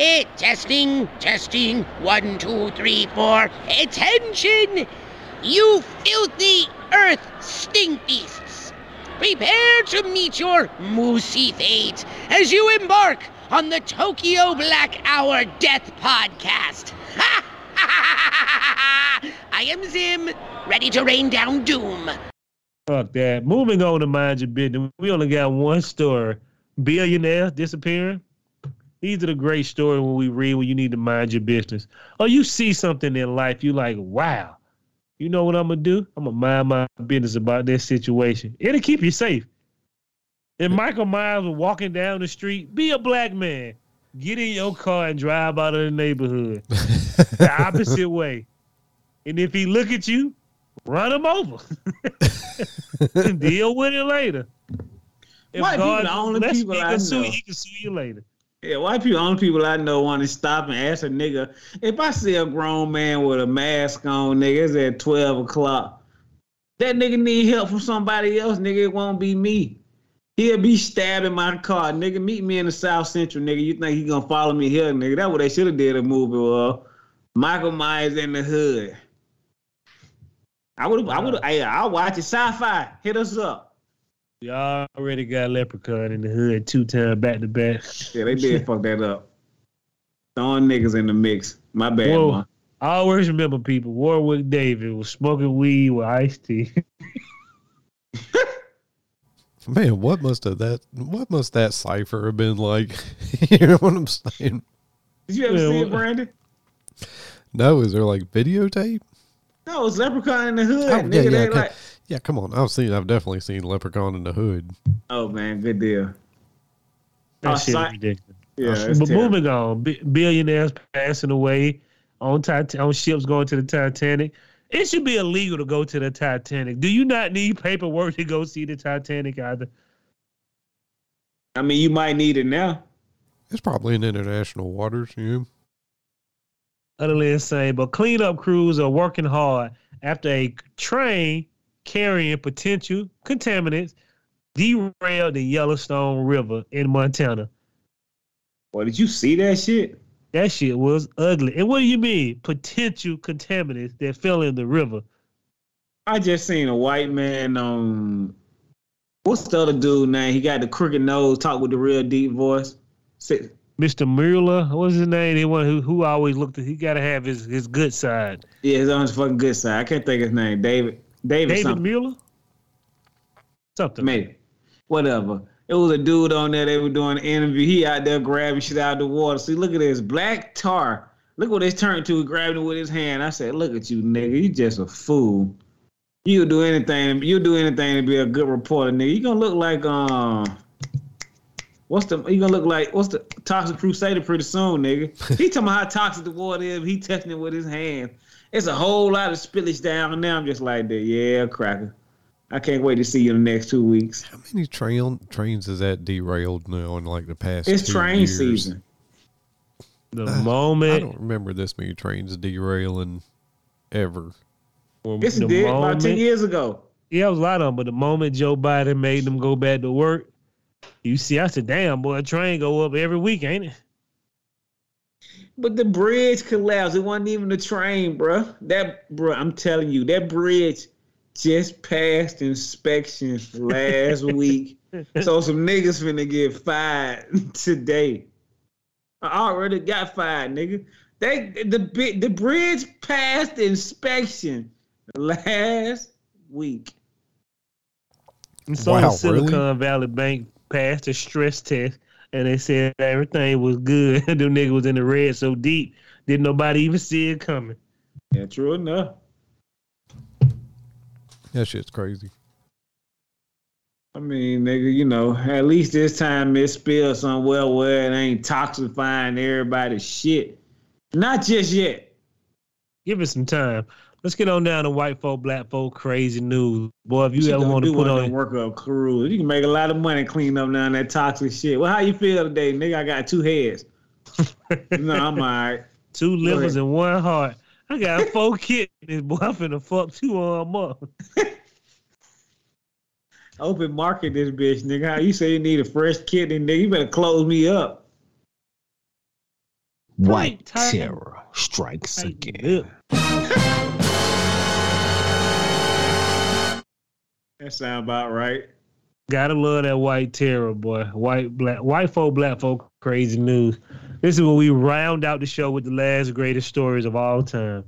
It testing, testing. One, two, three, four. Attention! You filthy earth stink beasts! Prepare to meet your moosey fate as you embark on the Tokyo Black Hour Death Podcast. Ha! I am Zim, ready to rain down doom. Fuck that. Moving on to mind your business. We only got one story. Billionaire disappearing. These are the great stories when we read when you need to mind your business. Or you see something in life, you like, wow. You know what I'm gonna do? I'm gonna mind my business about this situation. It'll keep you safe. If Michael Myers was walking down the street, be a black man. Get in your car and drive out of the neighborhood. the opposite way. And if he look at you, run him over. Deal with it later. If white God, people the only people I know. Sue, he can sue you later. Yeah, white people, only people I know want to stop and ask a nigga. If I see a grown man with a mask on, nigga, it's at 12 o'clock. That nigga need help from somebody else, nigga. It won't be me. He'll be stabbing my car, nigga. Meet me in the South Central, nigga. You think he gonna follow me here, nigga? That's what they should have did a movie. Well, uh, Michael Myers in the hood. I would, I would, hey, I'll watch it. Sci-fi, hit us up. We already got Leprechaun in the hood two times back to back. Yeah, they did fuck that up. Throwing niggas in the mix. My bad, Whoa. man. I always remember people. Warwick Davis was smoking weed with Ice T. Man, what must have that? What must that cipher have been like? you know what I'm saying? Did you ever yeah, see it, Brandon? No, is there like videotape? No, it's Leprechaun in the Hood. Oh, nigga, yeah, yeah. Like... Yeah, come on. I've seen. I've definitely seen Leprechaun in the Hood. Oh man, good deal. That oh, shit si- ridiculous. Yeah, oh, but terrible. moving on, B- billionaires passing away on tit- on ships going to the Titanic. It should be illegal to go to the Titanic. Do you not need paperwork to go see the Titanic either? I mean, you might need it now. It's probably in international waters, yeah. Utterly insane. But cleanup crews are working hard after a train carrying potential contaminants derailed the Yellowstone River in Montana. Well, did you see that shit? That shit was ugly. And what do you mean? Potential contaminants that fell in the river. I just seen a white man um what's the other dude name? He got the crooked nose, talk with the real deep voice. Mr. Mueller, what's his name? The one who who always looked at he gotta have his his good side. Yeah, his own fucking good side. I can't think his name. David. David, David something. Mueller? Something. Maybe. Whatever. It was a dude on there. They were doing an interview. He out there grabbing shit out of the water. See, look at this black tar. Look what it's turned to. Grabbing it with his hand. I said, "Look at you, nigga. You just a fool. You'll do anything. You'll do anything to be a good reporter, nigga. You gonna look like um." What's the you gonna look like? What's the toxic crusader pretty soon, nigga? He talking about how toxic the water is. He testing it with his hand. It's a whole lot of spillage down there. I'm just like that. Yeah, cracker. I can't wait to see you in the next two weeks. How many train trains has that derailed now in like the past? It's train years? season. The uh, moment I don't remember this many trains derailing ever. Well, yes, it did moment, about ten years ago. Yeah, it was a lot of them. But the moment Joe Biden made them go back to work, you see, I said, "Damn, boy, a train go up every week, ain't it?" But the bridge collapsed. It wasn't even a train, bro. That, bro, I'm telling you, that bridge just passed inspection last week. So some niggas finna get fired today. I already got fired, nigga. They the the bridge passed inspection last week. So wow, Silicon really? Valley Bank passed a stress test and they said everything was good. Them niggas was in the red so deep, didn't nobody even see it coming. Yeah, true enough. That shit's crazy. I mean, nigga, you know, at least this time it spilled somewhere where it ain't toxifying everybody's shit. Not just yet. Give it some time. Let's get on down to white folk, black folk, crazy news. Boy, if you, you ever want to put on work up crew, you can make a lot of money cleaning up down that toxic shit. Well, how you feel today, nigga? I got two heads. no, I'm all right. Two livers and one heart. I got four kidneys, boy. I'm finna fuck two of them up. Open market this bitch, nigga. How you say you need a fresh kidney, nigga? You better close me up. White terror strikes again. That sound about right. Gotta love that white terror, boy. White, black, white folk, black folk, crazy news. This is where we round out the show with the last greatest stories of all time.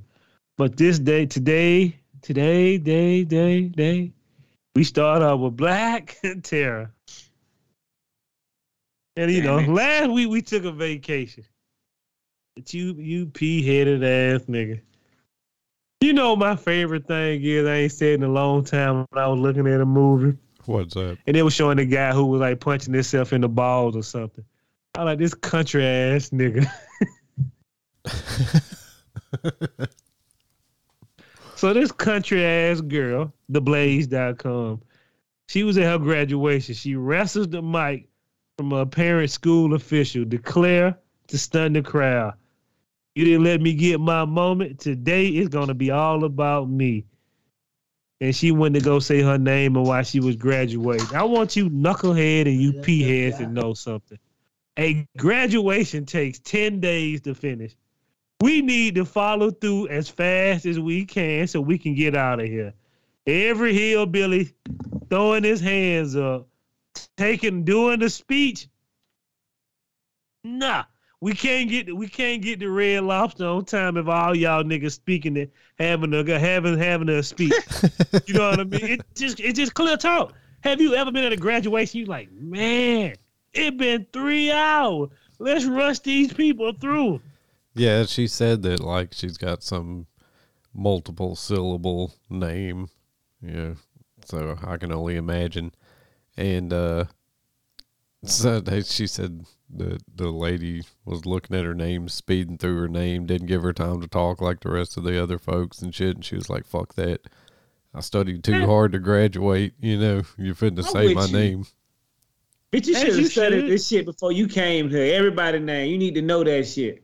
But this day, today, today, day, day, day, we start off with black terror. And you know, it. last week we took a vacation. But you, you pea headed ass nigga. You know my favorite thing is I ain't said in a long time when I was looking at a movie What's that? and it was showing the guy who was like punching himself in the balls or something. I like this country ass nigga. so this country ass girl, theblaze.com, she was at her graduation. She wrestles the mic from a parent school official, declare to stun the crowd. You didn't let me get my moment. Today is gonna be all about me and she went to go say her name and why she was graduating. I want you knucklehead and you pea heads to know something. A graduation takes 10 days to finish. We need to follow through as fast as we can so we can get out of here. Every hillbilly throwing his hands up, taking doing the speech. Nah, we can't get we can't get the red lobster on time if all y'all niggas speaking it having a having having a speech. You know what I mean? It just it just clear talk. Have you ever been at a graduation? You like, man, it been three hours. Let's rush these people through. Yeah, she said that like she's got some multiple syllable name. Yeah. So I can only imagine. And uh so they, she said the the lady was looking at her name, speeding through her name, didn't give her time to talk like the rest of the other folks and shit. And she was like, "Fuck that! I studied too hard to graduate. You know, you're fitting to I'm say my you. name." Bitch, you should have studied should. this shit before you came here. Everybody name. You need to know that shit.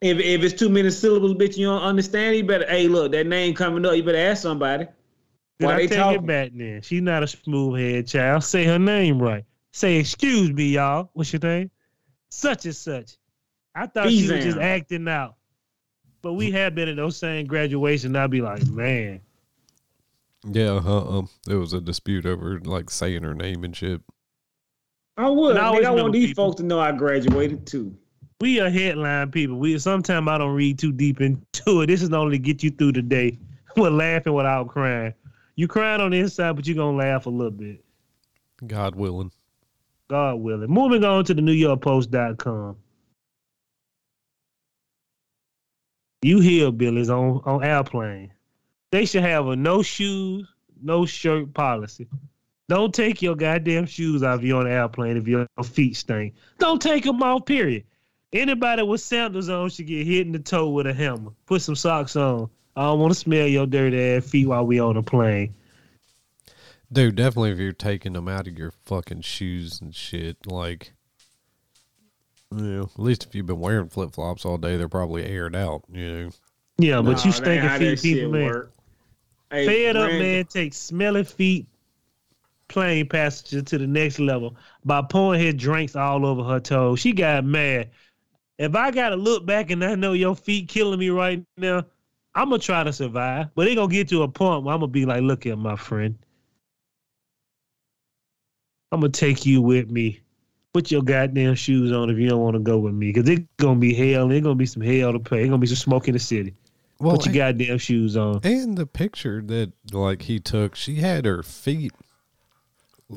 If, if it's too many syllables, bitch, you don't understand, you better, hey, look, that name coming up, you better ask somebody. Did Why I they take talking? it back then? She's not a smooth head child. Say her name right. Say, excuse me, y'all. What's your name? Such and such. I thought she was just acting out. But we have been at those same graduations. I'd be like, man, Yeah, uh, um, there was a dispute over like saying her name and shit. I would. And I nigga, always I want these people- folks to know I graduated too. we are headline people. We sometimes I don't read too deep into it. This is only to get you through the day. We're laughing without crying. You crying on the inside, but you're gonna laugh a little bit. God willing. God willing. Moving on to the New York Post.com. You hillbillies on, on airplane. They should have a no shoes, no shirt policy. Don't take your goddamn shoes off if you're on an airplane if your feet stink. Don't take them off, period. Anybody with sandals on should get hit in the toe with a hammer. Put some socks on. I don't want to smell your dirty ass feet while we on a plane. Dude, definitely if you're taking them out of your fucking shoes and shit, like, you know, at least if you've been wearing flip flops all day, they're probably aired out, you know. Yeah, but you Nah, that ain't how stinking feet people, man. Hey, Fed up, man, takes smelly feet plane passenger to the next level by pouring his drinks all over her toes. She got mad. If I gotta look back and I know your feet killing me right now, I'm gonna try to survive. But it gonna get to a point where I'm gonna be like, look at my friend. I'm gonna take you with me. Put your goddamn shoes on if you don't want to go with me, because it's gonna be hell. and It's gonna be some hell to pay. It's gonna be some smoke in the city. Well, Put your goddamn shoes on. and the picture that like he took, she had her feet.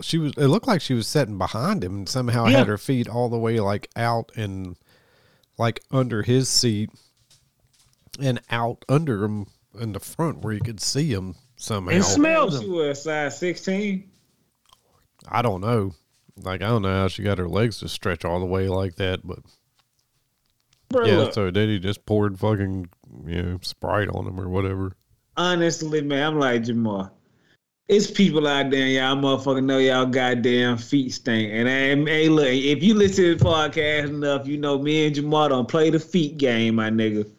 She was. It looked like she was sitting behind him, and somehow Yeah. had her feet all the way like out and like under his seat, and out under them in the front where you could see them somehow. And smell She was size 16. I don't know. Like I don't know how she got her legs to stretch all the way like that, but Bro, yeah. look, So then he just poured fucking you know Sprite on him or whatever. honestly, man, I'm like Jamar. It's people out there, y'all motherfucking know y'all goddamn feet stink. And, and hey, look, if you listen to the podcast enough, you know me and Jamar don't play the feet game, my nigga.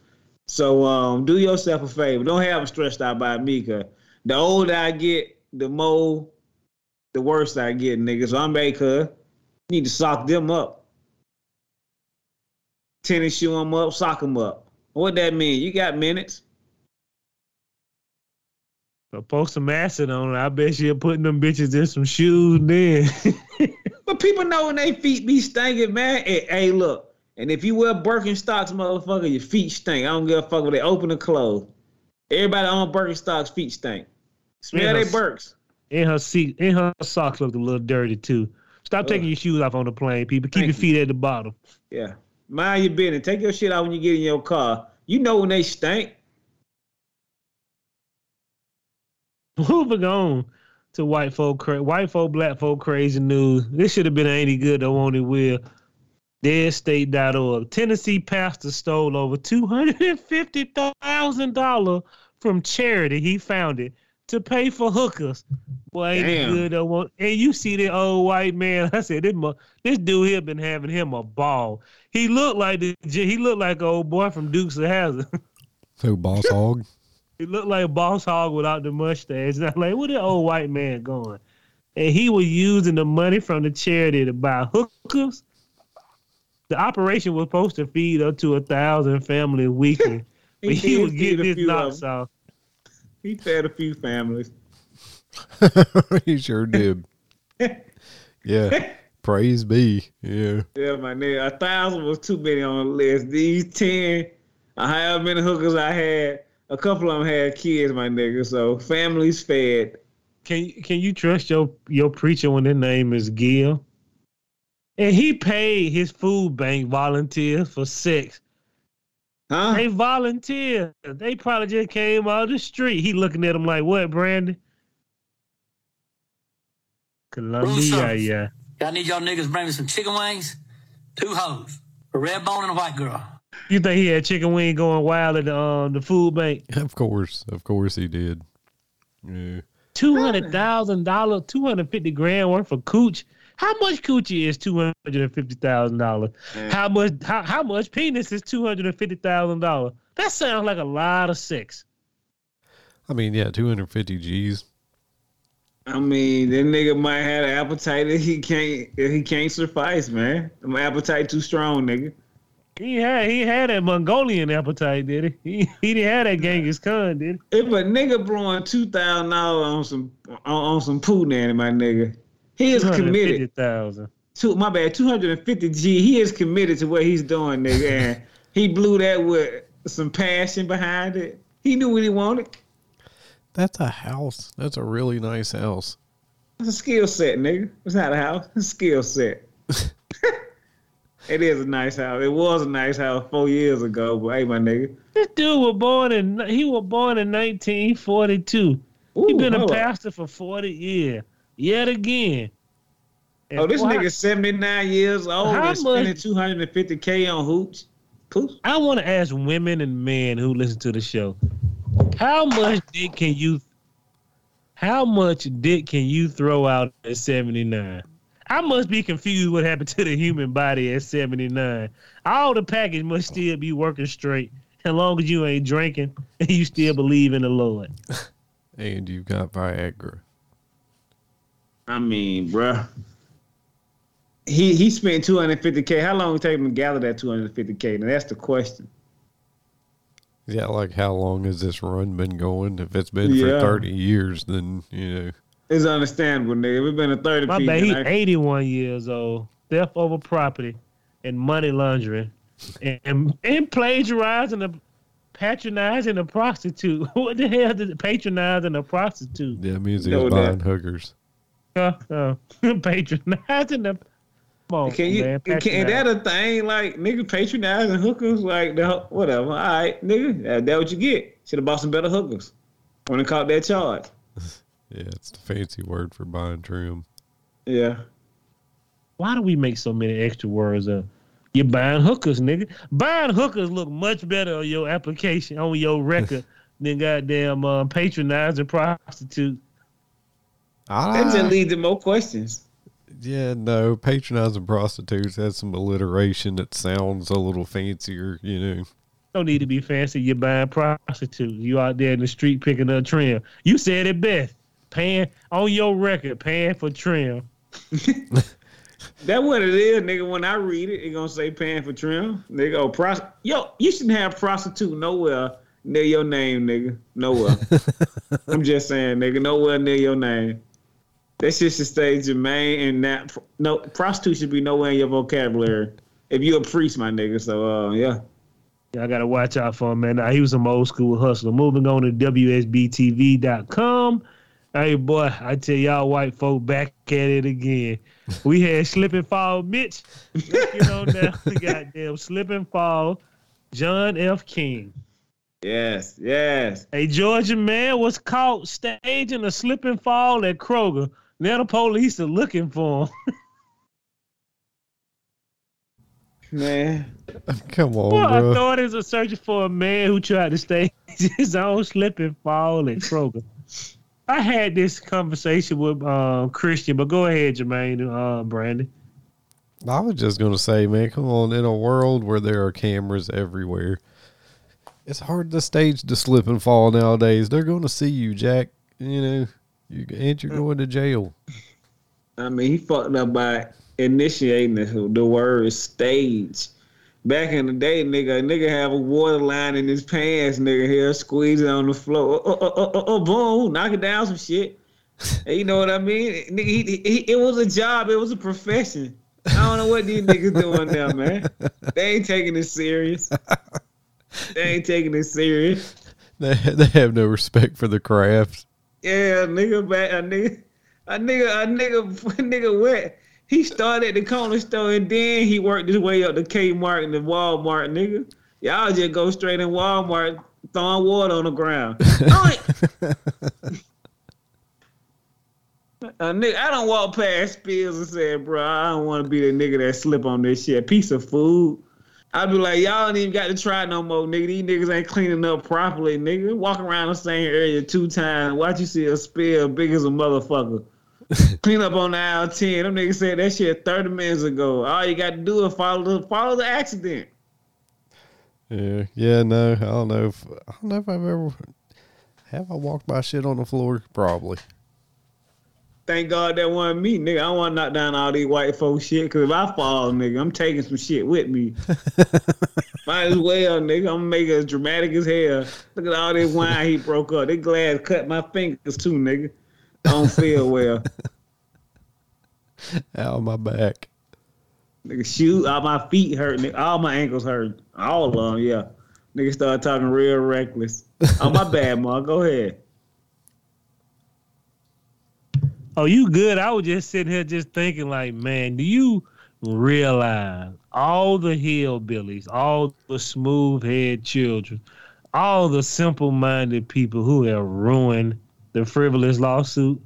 So um, do yourself a favor. Don't have them stressed out by me, cause the older I get, the more, the worse I get, nigga. So I'm making her need to sock them up. tennis shoe them up, sock them up. What that mean? You got minutes. So post some acid on it. I bet you're putting them bitches in some shoes then. But people know when they feet be stinking, man. Hey, hey, look. And if you wear Birkenstocks, motherfucker, your feet stink. I don't give a fuck if they open or close. Everybody on Birkenstocks feet stink. Smell those- Birks. and her seat and her socks looked a little dirty too. Stop taking your shoes off on the plane, people. Keep Thank your you. feet at the bottom. Yeah. Mind your business. Take your shit out when you get in your car. You know when they stink. Moving on to white folk, cra- white folk, black folk crazy news. This should have been any good, though, won't it? Will deadstate.org. Tennessee pastor stole over two hundred and fifty thousand dollars from charity he founded to pay for hookers. Boy, ain't good though. won't- And you see that old white man? I said this this dude here been having him a ball. He looked like the he looked like an old boy from Dukes of Hazzard. Who, Boss Hog? He looked like a Boss Hog without the mustache. And I'm like, where the old white man going? And he was using the money from the charity to buy hookers. The operation was supposed to feed up to a thousand families weekly. but he did was feed getting a his few of knocks off. He fed a few families. he sure did. Yeah. Praise be. Yeah. Yeah, my nigga. A thousand was too many on the list. These ten, I however many hookers I had, a couple of them had kids, my nigga. So families fed. Can can you trust your your preacher when their name is Gil? And he paid his food bank volunteers for sex. Huh? They volunteered. They probably just came out of the street. He looking at them like, what, Brandon? Columbia, service. yeah. I need y'all niggas bring me some chicken wings, two hoes, a red bone and a white girl. You think he had chicken wing going wild at the um the food bank? Of course. Of course he did. Yeah. Two hundred thousand dollars, two hundred fifty grand worth of cooch. How much coochie is two hundred and fifty thousand dollars? How much? How, how much penis is two hundred and fifty thousand dollars? That sounds like a lot of sex. I mean, yeah, 250 G's. I mean, that nigga might have an appetite that he can't he can't suffice, man. My appetite too strong, nigga. He had he had that Mongolian appetite, did he? He, he didn't have that Genghis Khan, did he? If a nigga blowing two thousand dollars on some on, on some poo nanny, my nigga, he is committed. 250,000. To my bad, two hundred and fifty G. He is committed to what he's doing, nigga, and he blew that with some passion behind it. He knew what he wanted. That's a house. That's a really nice house. It's a skill set, nigga. It's not a house. It's a skill set. it is a nice house. It was a nice house four years ago, but hey, my nigga. This dude was born in he was born in 1942. he been a hold up. pastor for 40 years. Yet again. And Oh, this boy, nigga's 79 years old How and spending 250K on hooch. Pooch. I want to ask women and men who listen to the show, how much dick can you how much dick can you throw out at 79? I must be confused what happened to the human body at 79. All the package must still be working straight as long as you ain't drinking and you still believe in the Lord. And you've got Viagra. I mean, bruh. He he spent 250K. How long it take him to gather that 250K? Now that's the question. Yeah, like how long has this run been going? If it's been Yeah. for 30 years, then, you know. It's understandable, nigga. We've been a 30 My piece. bad, he I- 81 years old, theft over property and money laundering and, and plagiarizing a patronizing a prostitute. What the hell did patronizing a prostitute? That means he Know was that. buying hookers. Uh, uh, patronizing them. Come on, Can you? man, Can, is that a thing? Like nigga patronizing hookers? Like the whatever. All right, nigga. That, that what you get. Should have bought some better hookers. When they caught that charge. Yeah, it's the fancy word for buying trim. Yeah. Why do we make so many extra words up? You're buying hookers, nigga. Buying hookers look much better on your application, on your record, than goddamn uh, patronizing prostitute. Ah. That just I, leads to more questions. yeah, no, patronizing prostitutes has some alliteration that sounds a little fancier, you know. Don't need to be fancy. You're buying prostitutes. You out there in the street picking up trim. You said it best. Paying on your record, paying for trim. That what it is, nigga. When I read it, it gonna say paying for trim. Nigga, oh, pros- yo, you shouldn't have prostitute nowhere near your name, nigga. Nowhere. I'm just saying, nigga, nowhere near your name. That shit should stay Jermaine and that no prostitute should be nowhere in your vocabulary. If you a priest, my nigga. So uh yeah. I gotta watch out for him, man. Now, he was some old school hustler. Moving on to WSBTV.com. Hey boy, I tell y'all white folk back at it again. We had slip and fall Mitch. On down the goddamn slip and fall. John F. King. Yes, yes. A Georgia man was caught staging a slip and fall at Kroger. Now the police are looking for him. Man. Come on, Well, bro. authorities are searching for a man who tried to stay his own slip and fall at Kroger. I had this conversation with um, Christian, but go ahead, Jermaine, uh, Brandon. I was just gonna say, man, come on. In a world where there are cameras everywhere, it's hard to stage the slip and fall nowadays. They're gonna see you, Jack. You know, you and you're going to jail. I mean, he fucked up by initiating the, the word stage. Back in the day, nigga, nigga have a water line in his pants, nigga, here, squeeze it on the floor. Oh, oh, oh, oh, oh, boom, knock it down some shit. You know what I mean? Nigga, he, he, it was a job, it was a profession. I don't know what these niggas doing now, man. They ain't taking it serious. They ain't taking it serious. They they have no respect for the craft. Yeah, nigga, back a nigga, a nigga, a nigga, nigga wet. He started at the corner store and then he worked his way up to Kmart and the Walmart, nigga. Y'all just go straight in Walmart throwing water on the ground. A nigga, I don't walk past Spears and say, bro, I don't want to be the nigga that slip on this shit. Piece of food. I'd be like, y'all ain't even got to try no more, nigga. These niggas ain't cleaning up properly, nigga. Walk around the same area two times. Watch you see a spill big as a motherfucker. Clean up on the aisle 10. Them niggas said that shit 30 minutes ago. All you got to do is follow the follow the accident. Yeah, yeah, no, I don't know. If, I don't know if I've ever have I walked by shit on the floor. Probably. Thank God that wasn't me, nigga. I want to knock down all these white folks shit. Cause if I fall, nigga, I'm taking some shit with me. Might as well, nigga. I'm gonna make it as dramatic as hell. Look at all this wine he broke up. This glass cut my fingers too, nigga. I don't feel well. Out of my back. Nigga, shoot, all my feet hurt. Nigga, all my ankles hurt. All of them, yeah. Nigga started talking real reckless. Oh, my bad, ma. Go ahead. Oh, you good? I was just sitting here just thinking, like, man, do you realize all the hillbillies, all the smooth head children, all the simple minded people who have ruined the frivolous lawsuit?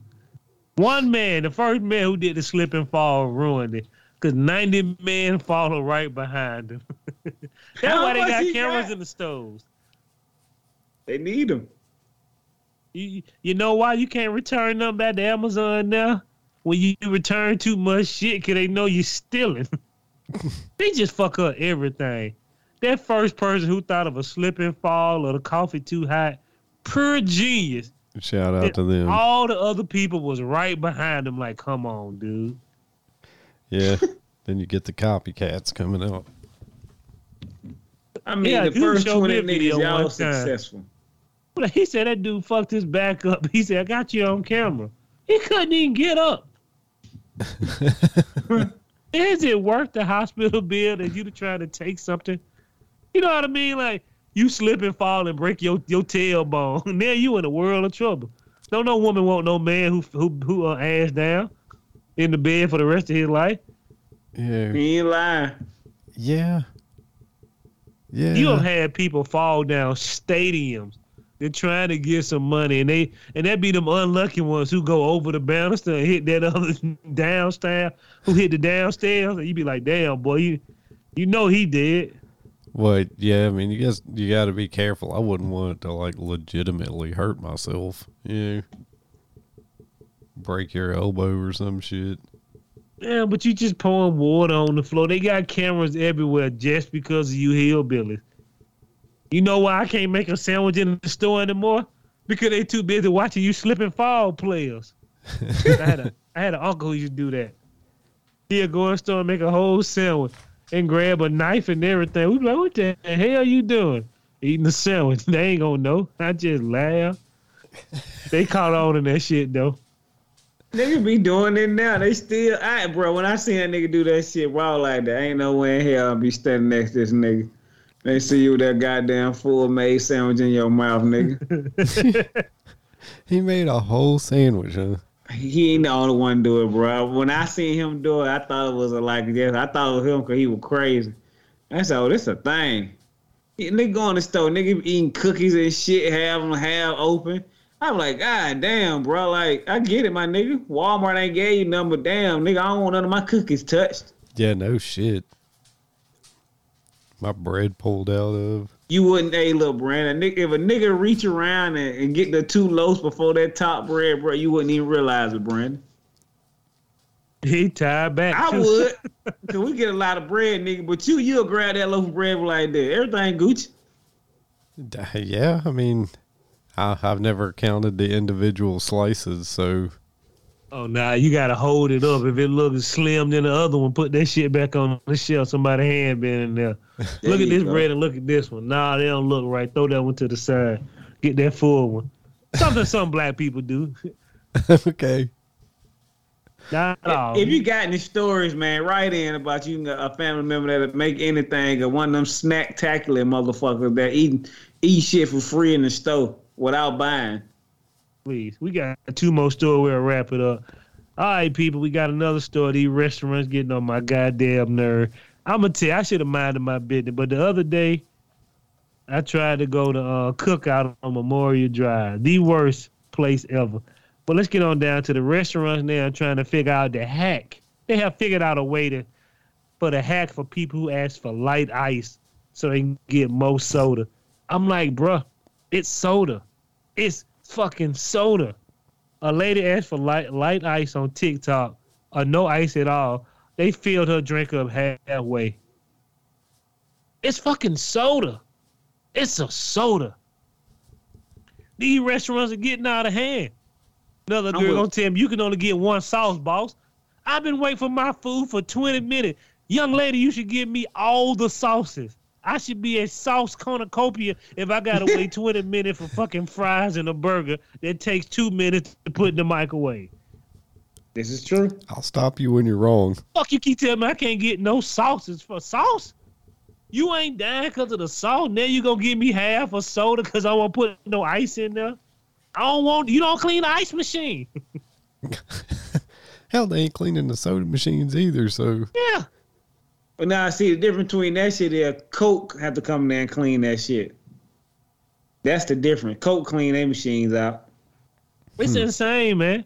One man, the first man who did the slip and fall, ruined it. Cause ninety men follow right behind him. That's How why they got cameras got? in the stoves. They need him. You, you know why you can't return them back to Amazon now? When you return too much shit, cause they know you're stealing. they just fuck up everything. That first person who thought of a slip and fall or the coffee too hot, pure genius. Shout out to them. All the other people was right behind them, like, come on, dude. Yeah. then you get the copycats coming out. I mean, Yeah, the first showed me 20 a niggas, y'all one time. successful. But he said that dude fucked his back up. He said, I got you on camera. He couldn't even get up. Is it worth the hospital bill that you to try to take something? You know what I mean? Like you slip and fall and break your, your tailbone. now you in a world of trouble. Don't no woman want no man who who who uh, ass down in the bed for the rest of his life. Yeah. He ain't lying. Yeah. Yeah. You have had people fall down stadiums. They're trying to get some money, and they and that be them unlucky ones who go over the banister and hit that other downstairs who hit the downstairs, and you be like, "Damn, boy, you you know he did." Well, yeah, I mean, you guys, you got to be careful. I wouldn't want to like legitimately hurt myself. Yeah, break your elbow or some shit. Yeah, but you just pouring water on the floor. They got cameras everywhere just because of you hillbillies. You know why I can't make a sandwich in the store anymore? Because they too busy watching you slip and fall players. I had a I had an uncle who used to do that. He'll go in the store and make a whole sandwich and grab a knife and everything. We be like, what the hell you doing? Eating the sandwich. They ain't gonna know. I just laugh. They caught on in that shit though. Nigga be doing it now. They still, I, bro. When I see a nigga do that shit raw like that, ain't no way in hell I'll be standing next to this nigga. They see you with that goddamn full made sandwich in your mouth, nigga. He made a whole sandwich, huh? he ain't the only one do it, bro. When I seen him do it, I thought it was a, like yes, I thought it was him because he was crazy. I said, oh, this a thing. Yeah, Nigga go in the store, nigga eating cookies and shit, have them half open. I'm like, God damn, bro. Like, I get it, my nigga. Walmart ain't gave you nothing, but damn, nigga, I don't want none of my cookies touched. Yeah, no shit. My bread pulled out of. You wouldn't, hey, little Brandon. Nigga, if a nigga reach around and, and get the two loaves before that top bread, bro, you wouldn't even realize it, Brandon. he tied back. I too. would, cause we get a lot of bread, nigga. But you, you'll grab that loaf of bread like that. Everything Gucci. Yeah, I mean, I, I've never counted the individual slices, so Oh nah, you gotta hold it up. If it looks slim than the other one, put that shit back on the shelf. Somebody hand been in there. look at this go. bread and look at this one. Nah, they don't look right. Throw that one to the side. Get that full one. Something some black people do. okay. Not all. If you got any stories, man, write in about you and a family member that make anything or one of them snack snacktacular motherfuckers that eat eat shit for free in the store without buying. Please. We got two more stories. We'll wrap it up. All right, people, we got another story. These restaurants getting on my goddamn nerve. I'm gonna tell you, I should have minded my business, but the other day, I tried to go to uh, Cookout on Memorial Drive, the worst place ever. But let's get on down to the restaurants now, trying to figure out the hack. They have figured out a way to for the hack for people who ask for light ice so they can get more soda. I'm like, bruh, it's soda. It's fucking soda. A lady asked for light light ice on TikTok, or no ice at all. They filled her drink up halfway. It's fucking soda. It's a soda. These restaurants are getting out of hand. Another girl gonna tell me you can only get one sauce, boss. I've been waiting for my food for 20 minutes. Young lady, you should give me all the sauces. I should be a sauce cornucopia if I gotta wait 20 minutes for fucking fries and a burger that takes two minutes to put in the microwave. This is true. I'll stop you when you're wrong. Fuck you keep telling me I can't get no sauces for sauce. You ain't dying because of the salt. Now you gonna give me half a soda because I won't put no ice in there. I don't want you don't clean the ice machine. Hell, they ain't cleaning the soda machines either, so yeah. But now I see the difference between that shit is Coke have to come in there and clean that shit. That's the difference. Coke clean their machines out. It's hmm. insane, man.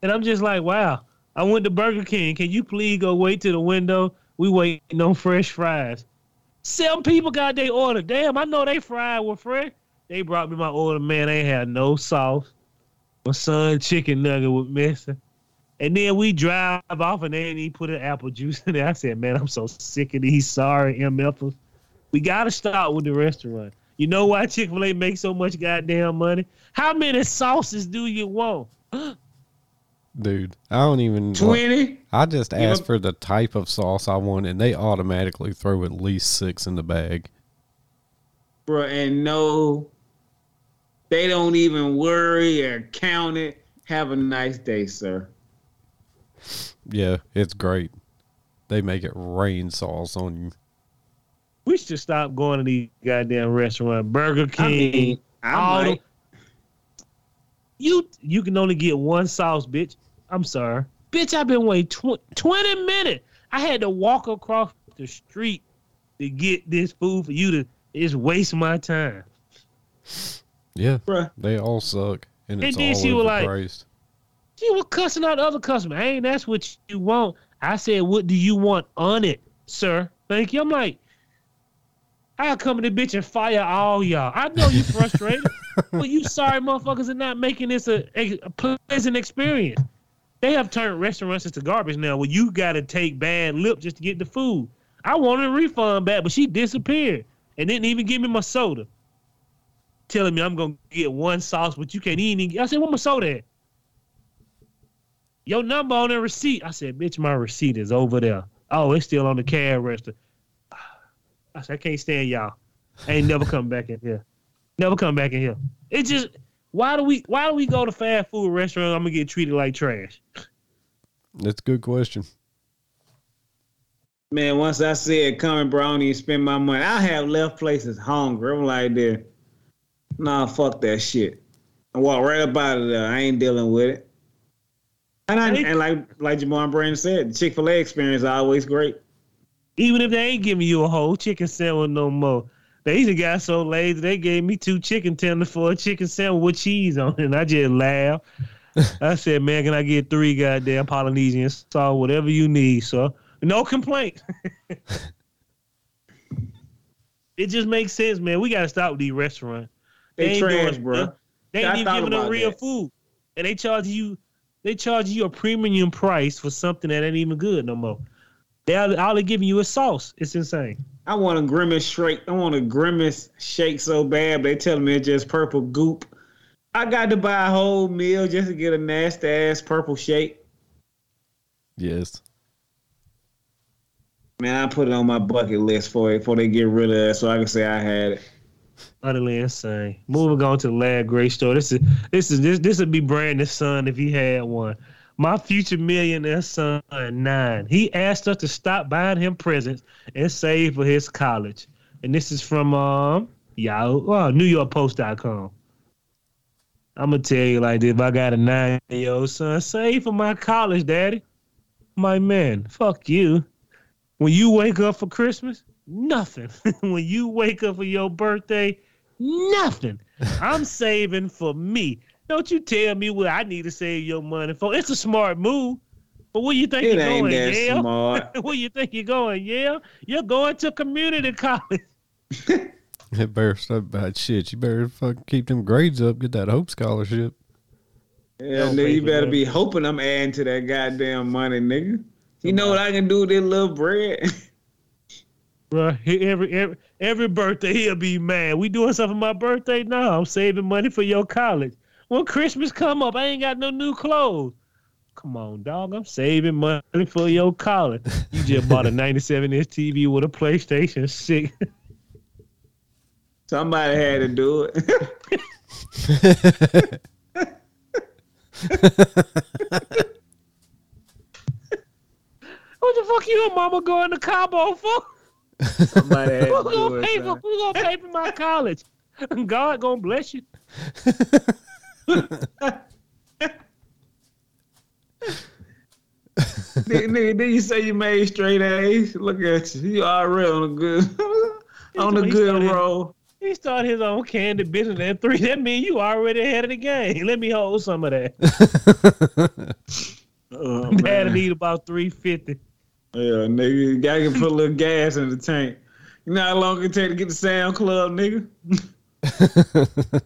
And I'm just like, wow. I went to Burger King. Can you please go wait to the window? We waiting on fresh fries. Some people got their order. Damn, I know they fried were fresh. They brought me my order, man. They had no sauce. My son chicken nugget was missing. And then we drive off and they didn't put an apple juice in there. I said, man, I'm so sick of these sorry MFers. We gotta start with the restaurant. You know why Chick-fil-A makes so much goddamn money? How many sauces do you want? dude, I don't even. Twenty. I just Give ask up- for the type of sauce I want, and they automatically throw at least six in the bag. bro, and no, they don't even worry or count it. Have a nice day, sir. Yeah, it's great. They make it rain sauce on you. We should stop going to these goddamn restaurant. Burger King. I mean, I all might. You you can only get one sauce, bitch. I'm sorry. Bitch, I've been waiting tw- 20 minutes. I had to walk across the street to get this food for you to it's waste my time. Yeah, Bruh. they all suck, and And it's then all she was like- overpriced. She was cussing out the other customer. I ain't that's what you want. I said, what do you want on it, sir? Thank you. I'm like, I'll come in the bitch and fire all y'all. I know you frustrated. but you sorry motherfuckers are not making this a, a, a pleasant experience. They have turned restaurants into garbage now where you gotta take bad lip just to get the food. I wanted a refund back, but she disappeared and didn't even give me my soda. Telling me I'm gonna get one sauce, but you can't eat any. I said, where my soda at? Your number on the receipt. I said, bitch, my receipt is over there. Oh, it's still on the cash register. I said, I can't stand y'all. I ain't never come back in here. Never come back in here. It just why do we why do we go to fast food restaurants? I'm gonna get treated like trash. That's a good question. Man, once I see it coming, bro, I don't spend my money. I have left places hungry. I'm like, there. Nah, fuck that shit. I walk right up out of there. I ain't dealing with it. And, I, and like like Jamar Brandon said, the Chick Fil A experience is always great. Even if they ain't giving you a whole chicken sandwich no more. They even got so lazy they gave me two chicken tenders for a chicken sandwich with cheese on it. And I just laughed. I said, man, can I get three goddamn Polynesian sauce, whatever you need, sir? No complaint. it just makes sense, man. We gotta stop with these restaurants. They, ain't trash, doing- bro. They I ain't even giving them real that. food, and they charge you. They charge you a premium price for something that ain't even good no more. They all, all they giving you is sauce. It's insane. I want a grimace shake. I want a grimace shake so bad, but they telling me it's just purple goop. I got to buy a whole meal just to get a nasty ass purple shake. Yes. Man, I put it on my bucket list for it before they get rid of it, so I can say I had it. Utterly insane. Moving on to the lad great story. This is this is this this would be Brandon's son if he had one. My future millionaire son nine. He asked us to stop buying him presents and save for his college. And this is from um Yahoo, uh, NewYorkPost.com. I'm gonna tell you like this: if I got a nine year old son, save for my college, daddy. My man, fuck you. When you wake up for Christmas, nothing. when you wake up for your birthday, nothing. I'm saving for me. Don't you tell me what I need to save your money for. It's a smart move. But where you think It you're ain't going, that yeah? smart. where you think you're going, yeah? You're going to community college. It better stop about shit. You better fucking keep them grades up. Get that Hope Scholarship. Yeah, Don't nigga, you better be hoping I'm adding to that goddamn money, nigga. You know what I can do with this little bread? Bro, every, every every birthday he'll be mad. We doing something for my birthday? No, I'm saving money for your college. When Christmas come up, I ain't got no new clothes. Come on, dog. I'm saving money for your college. You just bought a 97 inch TV with a PlayStation 6. Somebody had to do it. what the fuck you and mama going to Cabo for? Somebody Who gonna pay for who gonna pay for my college? God gonna bless you. nigga, nigga, did you say you made straight A's? Look at you. You already on a good on a good roll. He started his own candy business at three. That means you already ahead of the game. Let me hold some of that. Oh, Dad need about three fifty. Yeah, nigga, you gotta put a little gas in the tank. You know how long it take to get the Sound Club, nigga?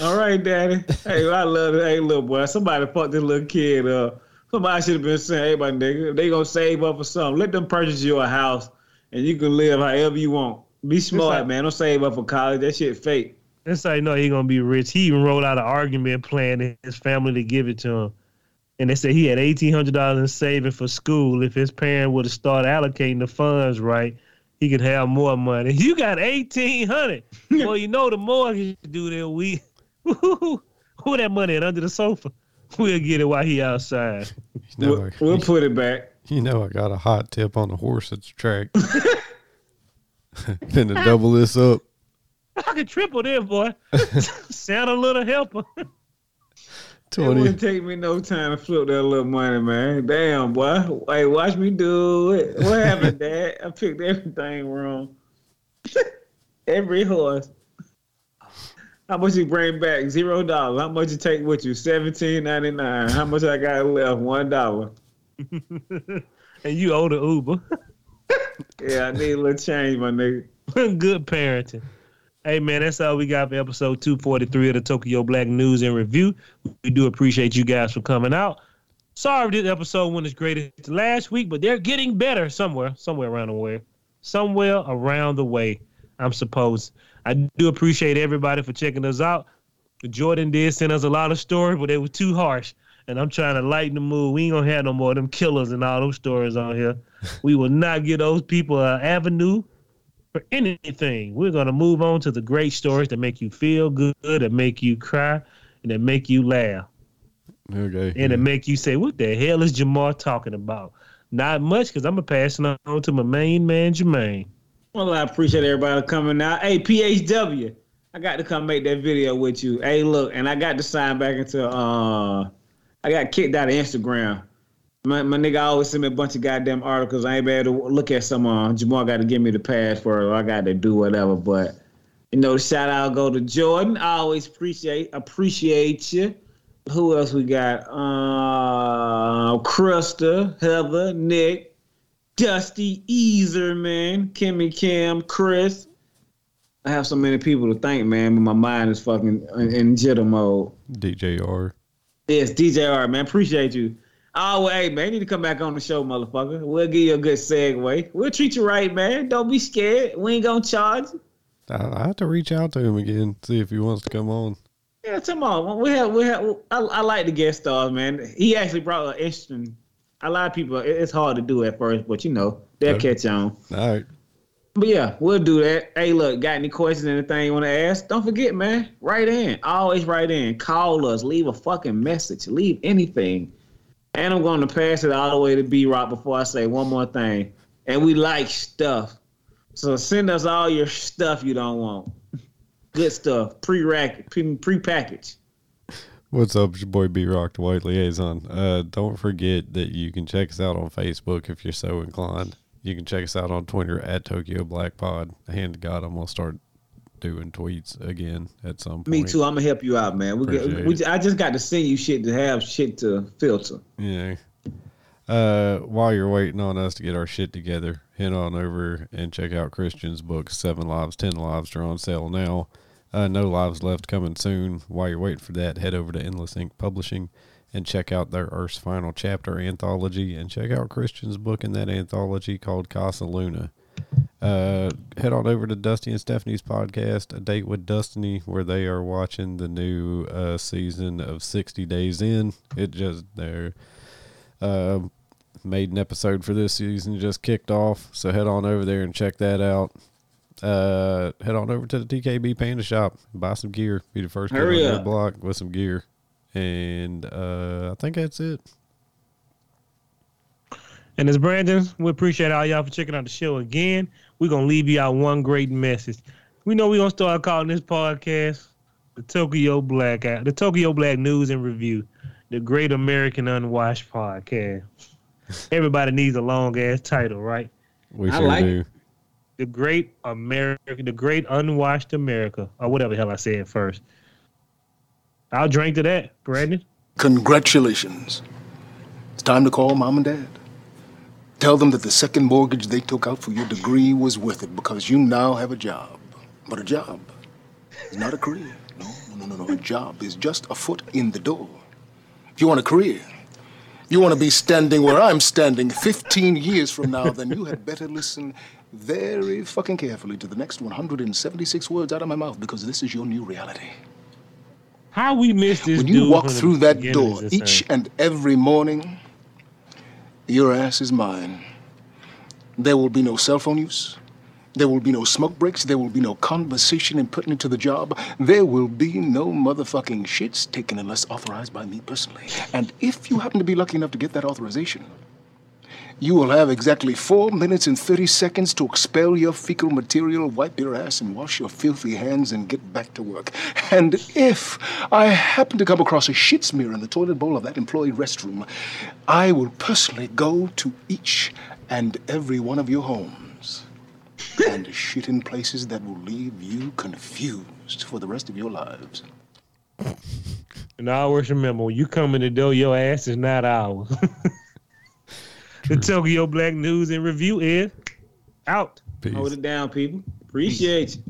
All right, daddy. Hey, I love it. Hey, little boy, somebody fucked this little kid up. Somebody should have been saying, hey, my nigga, they gonna save up for something. Let them purchase you a house and you can live however you want. Be smart, like- man. Don't save up for college. That shit fake. That's how you know he gonna be rich. He even wrote out an argument plan to his family to give it to him. And they said he had eighteen hundred dollars in saving for school. If his parent would have started allocating the funds right, he could have more money. You got eighteen hundred. well, you know the mortgage due that week. Who that money at under the sofa? We'll get it while he outside. You know, We'll, I, we'll put it back. you know I got a hot tip on the horse at the track. Finna double this up. I could triple this, boy. Sound a little helper. It 20, wouldn't take me no time to flip that little money, man. Damn, boy. Hey, watch me do it. What happened, Dad? I picked everything wrong. Every horse. How much you bring back? Zero dollars. How much you take with you? Seventeen ninety nine. How much I got left? One dollar. and you owe the Uber. Yeah, I need a little change, my nigga. Good parenting. Hey man, that's all we got for episode 243 of the Tokyo Black News and Review. We do appreciate you guys for coming out. Sorry this episode wasn't as great as last week, but they're getting better somewhere, somewhere around the way. Somewhere around the way, I'm supposed. I do appreciate everybody for checking us out. Jordan did send us a lot of stories, but they were too harsh. and I'm trying to lighten the mood. We ain't gonna have no more of them killers and all those stories on here. we will not give those people an avenue for anything. We're gonna move on to the great stories that make you feel good, that make you cry, and that make you laugh, Okay. and that make you say, "What the hell is Jamar talking about?" Not much, because I'm gonna pass it on to my main man Jermaine. Well, I appreciate everybody coming out. Hey, PHW, I got to come make that video with you. Hey, look, and I got to sign back into. uh I got kicked out of Instagram. My, my nigga always send me a bunch of goddamn articles. I ain't been able to look at some. Uh, Jamal got to give me the password. Or I got to do whatever. But you know, shout out go to Jordan. I always appreciate appreciate you. Who else we got? Uh, Krista, Heather, Nick, Dusty, Easer, man, Kimmy, Kim, Chris. I have so many people to thank, man, but my mind is fucking in, in jitter mode. DJR. Yes, DJR, man, appreciate you. Oh, hey, man, you need to come back on the show, motherfucker. We'll give you a good segue. We'll treat you right, man. Don't be scared. We ain't gonna charge you. I, I have to reach out to him again, see if he wants to come on. Yeah, come on. We have, we have. I, I like the guest stars, man. He actually brought an interesting. A lot of people, it's hard to do at first, but you know they'll Okay. catch on. All right. But yeah, we'll do that. Hey, look, got any questions, anything you want to ask? Don't forget, man. Write in. Always write in. Call us. Leave a fucking message. Leave anything. And I'm going to pass it all the way to B Rock before I say one more thing. And we like stuff. So send us all your stuff you don't want. Good stuff. Pre-racket, pre- pre-package. What's up, it's your boy B Rock, the White Liaison. Uh, don't forget that you can check us out on Facebook if you're so inclined. You can check us out on Twitter at Tokyo Black Pod. Hand to God, I'm gonna start doing tweets again at some point. Me too. I'm gonna help you out, man. We, get, we. I just got to send you shit to have shit to filter. Yeah. Uh, while you're waiting on us to get our shit together, head on over and check out Christian's book, Seven Lives, Ten Lives. They're on sale now. Uh, no lives left coming soon. While you're waiting for that, head over to Endless Ink Publishing and check out their Earth's Final Chapter anthology and check out Christian's book in that anthology called Casa Luna. Uh, head on over to Dusty and Stephanie's podcast, A Date with Destiny, where they are watching the new uh, season of 60 Days In. It just, they're uh, made an episode for this season just kicked off. So head on over there and check that out. Uh head on over to the tkb panda shop. Buy some gear. Be the first kid on your block with some gear. And uh i think that's it And as Brandon, we appreciate all y'all for checking out the show again. We're gonna leave you out one great message. We know we're gonna start calling this podcast the Tokyo Black uh, the Tokyo Black News and Review, the Great American Unwashed Podcast. Everybody needs a long ass title, right? we I sure like do The Great America, the Great Unwashed America, or whatever the hell I said first. I'll drink to that, Brandon. Congratulations. It's time to call mom and dad. Tell them that the second mortgage they took out for your degree was worth it because you now have a job. But a job is not a career. No, no, no, no. A job is just a foot in the door. If you want a career, you want to be standing where I'm standing 15 years from now, then you had better listen very fucking carefully to the next 176 words out of my mouth because this is your new reality. How we missed this When you walk through that door each and every morning, your ass is mine. There will be no cell phone use. There will be no smoke breaks. There will be no conversation impertinent to the job. There will be no motherfucking shits taken unless authorized by me personally. And if you happen to be lucky enough to get that authorization, you will have exactly four minutes and 30 seconds to expel your fecal material, wipe your ass, and wash your filthy hands and get back to work. And if I happen to come across a shit smear in the toilet bowl of that employee restroom, I will personally go to each and every one of your homes and shit in places that will leave you confused for the rest of your lives. And I always remember when you come in the door, your ass is not ours. the Tokyo Black News and Review is out. peace Hold it down, people. Appreciate you.